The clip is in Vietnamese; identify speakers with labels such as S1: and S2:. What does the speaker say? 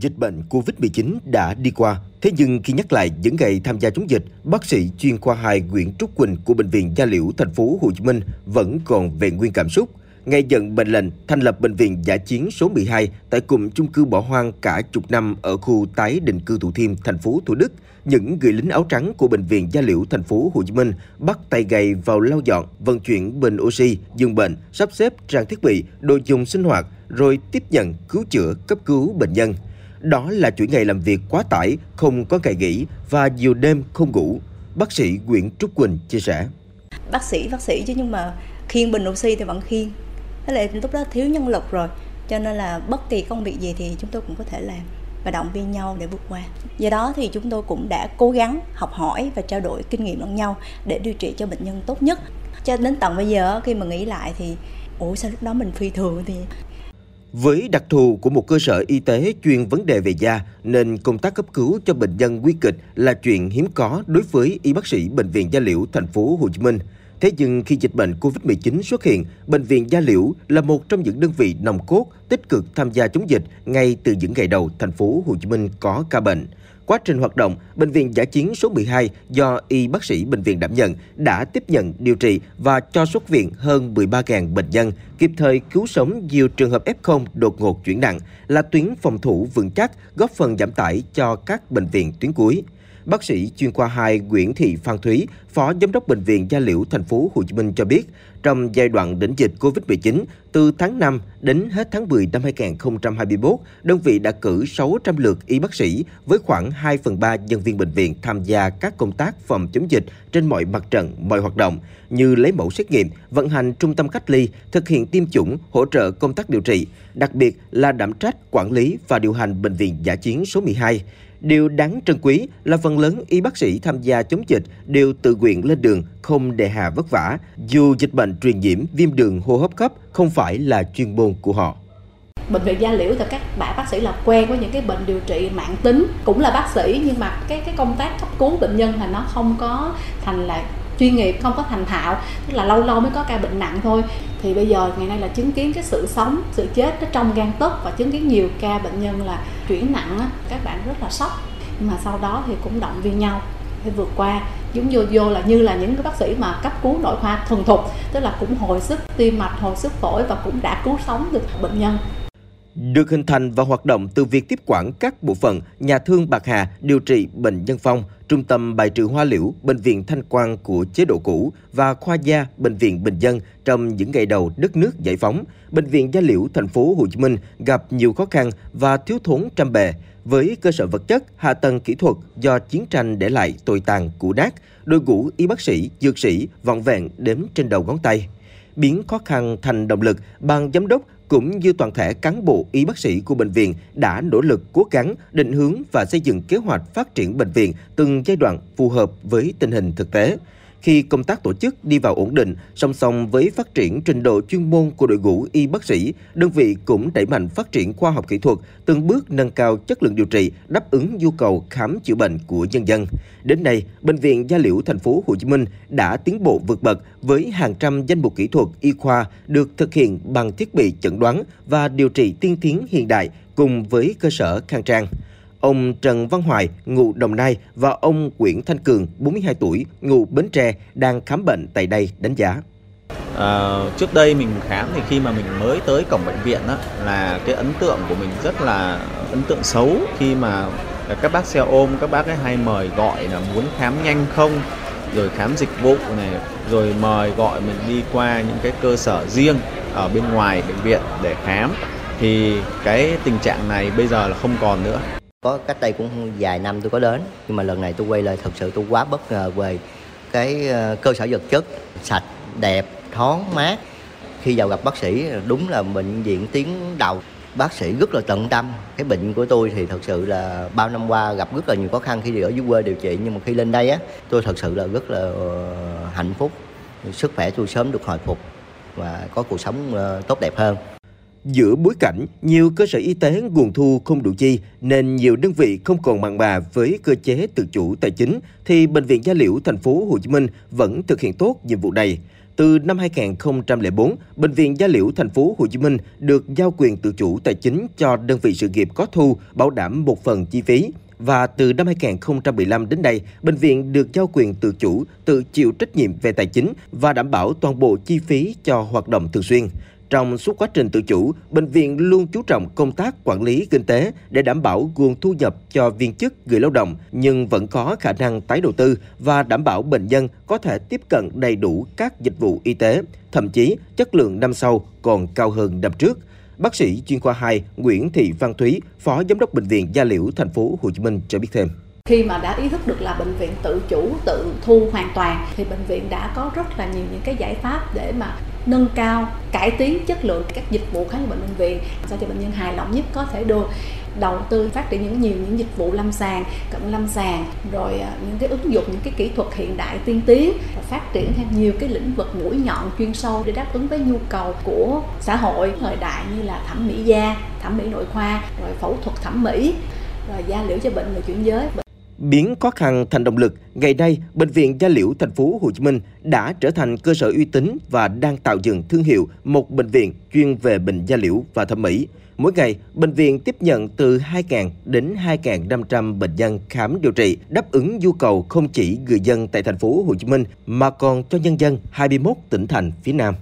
S1: Dịch bệnh Covid-19 đã đi qua, thế nhưng khi nhắc lại những ngày tham gia chống dịch, bác sĩ chuyên khoa 2 Nguyễn Trúc Quỳnh của bệnh viện Gia Liễu thành phố Hồ Chí Minh vẫn còn về nguyên cảm xúc. Ngày nhận bệnh lệnh thành lập bệnh viện giả chiến số 12 tại cụm chung cư bỏ hoang cả chục năm ở khu tái định cư Thủ Thiêm, thành phố Thủ Đức, những người lính áo trắng của bệnh viện Gia Liễu thành phố Hồ Chí Minh bắt tay gầy vào lau dọn, vận chuyển bình oxy, giường bệnh, sắp xếp trang thiết bị, đồ dùng sinh hoạt, rồi tiếp nhận cứu chữa cấp cứu bệnh nhân. Đó là chuỗi ngày làm việc quá tải, không có ngày nghỉ và nhiều đêm không ngủ. Bác sĩ Nguyễn Trúc Quỳnh chia sẻ.
S2: Bác sĩ, bác sĩ chứ nhưng mà khiên bình oxy thì vẫn khiên. Thế là lúc đó thiếu nhân lực rồi. Cho nên là bất kỳ công việc gì thì chúng tôi cũng có thể làm và động viên nhau để vượt qua. Do đó thì chúng tôi cũng đã cố gắng học hỏi và trao đổi kinh nghiệm lẫn nhau để điều trị cho bệnh nhân tốt nhất. Cho đến tận bây giờ khi mà nghĩ lại thì ủa sao lúc đó mình phi thường thì
S1: với đặc thù của một cơ sở y tế chuyên vấn đề về da nên công tác cấp cứu cho bệnh nhân nguy kịch là chuyện hiếm có đối với y bác sĩ bệnh viện Gia Liễu thành phố Hồ Chí Minh. Thế nhưng khi dịch bệnh Covid-19 xuất hiện, bệnh viện Gia Liễu là một trong những đơn vị nòng cốt tích cực tham gia chống dịch ngay từ những ngày đầu thành phố Hồ Chí Minh có ca bệnh. Quá trình hoạt động, Bệnh viện Giả chiến số 12 do y bác sĩ bệnh viện đảm nhận đã tiếp nhận điều trị và cho xuất viện hơn 13.000 bệnh nhân, kịp thời cứu sống nhiều trường hợp F0 đột ngột chuyển nặng, là tuyến phòng thủ vững chắc, góp phần giảm tải cho các bệnh viện tuyến cuối. Bác sĩ chuyên khoa 2 Nguyễn Thị Phan Thúy, Phó Giám đốc Bệnh viện Gia Liễu thành phố Hồ Chí Minh cho biết, trong giai đoạn đỉnh dịch Covid-19 từ tháng 5 đến hết tháng 10 năm 2021, đơn vị đã cử 600 lượt y bác sĩ với khoảng 2 phần 3 nhân viên bệnh viện tham gia các công tác phòng chống dịch trên mọi mặt trận, mọi hoạt động như lấy mẫu xét nghiệm, vận hành trung tâm cách ly, thực hiện tiêm chủng, hỗ trợ công tác điều trị, đặc biệt là đảm trách quản lý và điều hành bệnh viện giả chiến số 12. Điều đáng trân quý là phần lớn y bác sĩ tham gia chống dịch đều tự nguyện lên đường, không đề hà vất vả, dù dịch bệnh truyền nhiễm viêm đường hô hấp cấp không phải là chuyên môn của họ.
S3: Bệnh viện gia liễu thì các bạn bác sĩ là quen với những cái bệnh điều trị mạng tính cũng là bác sĩ nhưng mà cái cái công tác cấp cứu bệnh nhân là nó không có thành là chuyên nghiệp không có thành thạo tức là lâu lâu mới có ca bệnh nặng thôi. Thì bây giờ ngày nay là chứng kiến cái sự sống sự chết nó trong gan tấc và chứng kiến nhiều ca bệnh nhân là chuyển nặng á, các bạn rất là sốc. Nhưng mà sau đó thì cũng động viên nhau để vượt qua. Giống vô vô là như là những cái bác sĩ mà cấp cứu nội khoa thuần thục tức là cũng hồi sức tim mạch hồi sức phổi và cũng đã cứu sống được bệnh nhân
S1: được hình thành và hoạt động từ việc tiếp quản các bộ phận nhà thương Bạc Hà điều trị bệnh nhân phong, trung tâm bài trừ hoa liễu, bệnh viện Thanh Quang của chế độ cũ và khoa da bệnh viện Bình Dân trong những ngày đầu đất nước giải phóng, bệnh viện Gia Liễu thành phố Hồ Chí Minh gặp nhiều khó khăn và thiếu thốn trăm bề. Với cơ sở vật chất, hạ tầng kỹ thuật do chiến tranh để lại tồi tàn cũ nát, đội ngũ y bác sĩ, dược sĩ vọn vẹn đếm trên đầu ngón tay. Biến khó khăn thành động lực, ban giám đốc cũng như toàn thể cán bộ y bác sĩ của bệnh viện đã nỗ lực cố gắng, định hướng và xây dựng kế hoạch phát triển bệnh viện từng giai đoạn phù hợp với tình hình thực tế. Khi công tác tổ chức đi vào ổn định, song song với phát triển trình độ chuyên môn của đội ngũ y bác sĩ, đơn vị cũng đẩy mạnh phát triển khoa học kỹ thuật, từng bước nâng cao chất lượng điều trị, đáp ứng nhu cầu khám chữa bệnh của nhân dân. Đến nay, bệnh viện Gia Liễu thành phố Hồ Chí Minh đã tiến bộ vượt bậc với hàng trăm danh mục kỹ thuật y khoa được thực hiện bằng thiết bị chẩn đoán và điều trị tiên tiến hiện đại cùng với cơ sở khang trang. Ông Trần Văn Hoài, ngụ Đồng Nai và ông Nguyễn Thanh Cường, 42 tuổi, ngụ Bến Tre đang khám bệnh tại đây đánh giá.
S4: À, trước đây mình khám thì khi mà mình mới tới cổng bệnh viện đó, là cái ấn tượng của mình rất là ấn tượng xấu khi mà các bác xe ôm các bác ấy hay mời gọi là muốn khám nhanh không rồi khám dịch vụ này rồi mời gọi mình đi qua những cái cơ sở riêng ở bên ngoài bệnh viện để khám thì cái tình trạng này bây giờ là không còn nữa
S5: có cách đây cũng vài năm tôi có đến, nhưng mà lần này tôi quay lại, thật sự tôi quá bất ngờ về cái ờ, cơ sở vật chất sạch, đẹp, thoáng mát. Khi vào gặp bác sĩ, đúng là bệnh viện tiến đầu. Bác sĩ rất là tận tâm. Cái bệnh của tôi thì thật sự là bao năm qua gặp rất là nhiều khó khăn khi ở dưới quê điều trị, nhưng mà khi lên đây á, tôi thật sự là rất là ờ, hạnh phúc. Sức khỏe tôi sớm được hồi phục và có cuộc sống ờ, tốt đẹp hơn.
S1: Giữa bối cảnh nhiều cơ sở y tế nguồn thu không đủ chi nên nhiều đơn vị không còn mặn mà với cơ chế tự chủ tài chính thì bệnh viện Gia Liễu thành phố Hồ Chí Minh vẫn thực hiện tốt nhiệm vụ này. Từ năm 2004, bệnh viện Gia Liễu thành phố Hồ Chí Minh được giao quyền tự chủ tài chính cho đơn vị sự nghiệp có thu, bảo đảm một phần chi phí và từ năm 2015 đến nay, bệnh viện được giao quyền tự chủ, tự chịu trách nhiệm về tài chính và đảm bảo toàn bộ chi phí cho hoạt động thường xuyên. Trong suốt quá trình tự chủ, bệnh viện luôn chú trọng công tác quản lý kinh tế để đảm bảo nguồn thu nhập cho viên chức, người lao động nhưng vẫn có khả năng tái đầu tư và đảm bảo bệnh nhân có thể tiếp cận đầy đủ các dịch vụ y tế, thậm chí chất lượng năm sau còn cao hơn năm trước. Bác sĩ chuyên khoa 2 Nguyễn Thị Văn Thúy, Phó Giám đốc Bệnh viện Gia Liễu thành phố Hồ Chí Minh cho biết thêm
S3: khi mà đã ý thức được là bệnh viện tự chủ, tự thu hoàn toàn, thì bệnh viện đã có rất là nhiều những cái giải pháp để mà nâng cao, cải tiến chất lượng các dịch vụ khám chữa bệnh bệnh viện, sao cho bệnh nhân hài lòng nhất có thể được. Đầu tư, phát triển những nhiều những dịch vụ lâm sàng, cận lâm sàng, rồi à, những cái ứng dụng, những cái kỹ thuật hiện đại tiên tiến, phát triển thêm nhiều cái lĩnh vực mũi nhọn chuyên sâu để đáp ứng với nhu cầu của xã hội. Thời đại như là thẩm mỹ da, thẩm mỹ nội khoa, rồi phẫu thuật thẩm mỹ, rồi da liễu cho bệnh người chuyển giới
S1: Biến khó khăn thành động lực, ngày nay bệnh viện Gia Liễu thành phố Hồ Chí Minh đã trở thành cơ sở uy tín và đang tạo dựng thương hiệu một bệnh viện chuyên về bệnh da liễu và thẩm mỹ. Mỗi ngày, bệnh viện tiếp nhận từ 2.000 đến 2.500 bệnh nhân khám điều trị, đáp ứng nhu cầu không chỉ người dân tại thành phố Hồ Chí Minh mà còn cho nhân dân 21 tỉnh thành phía Nam.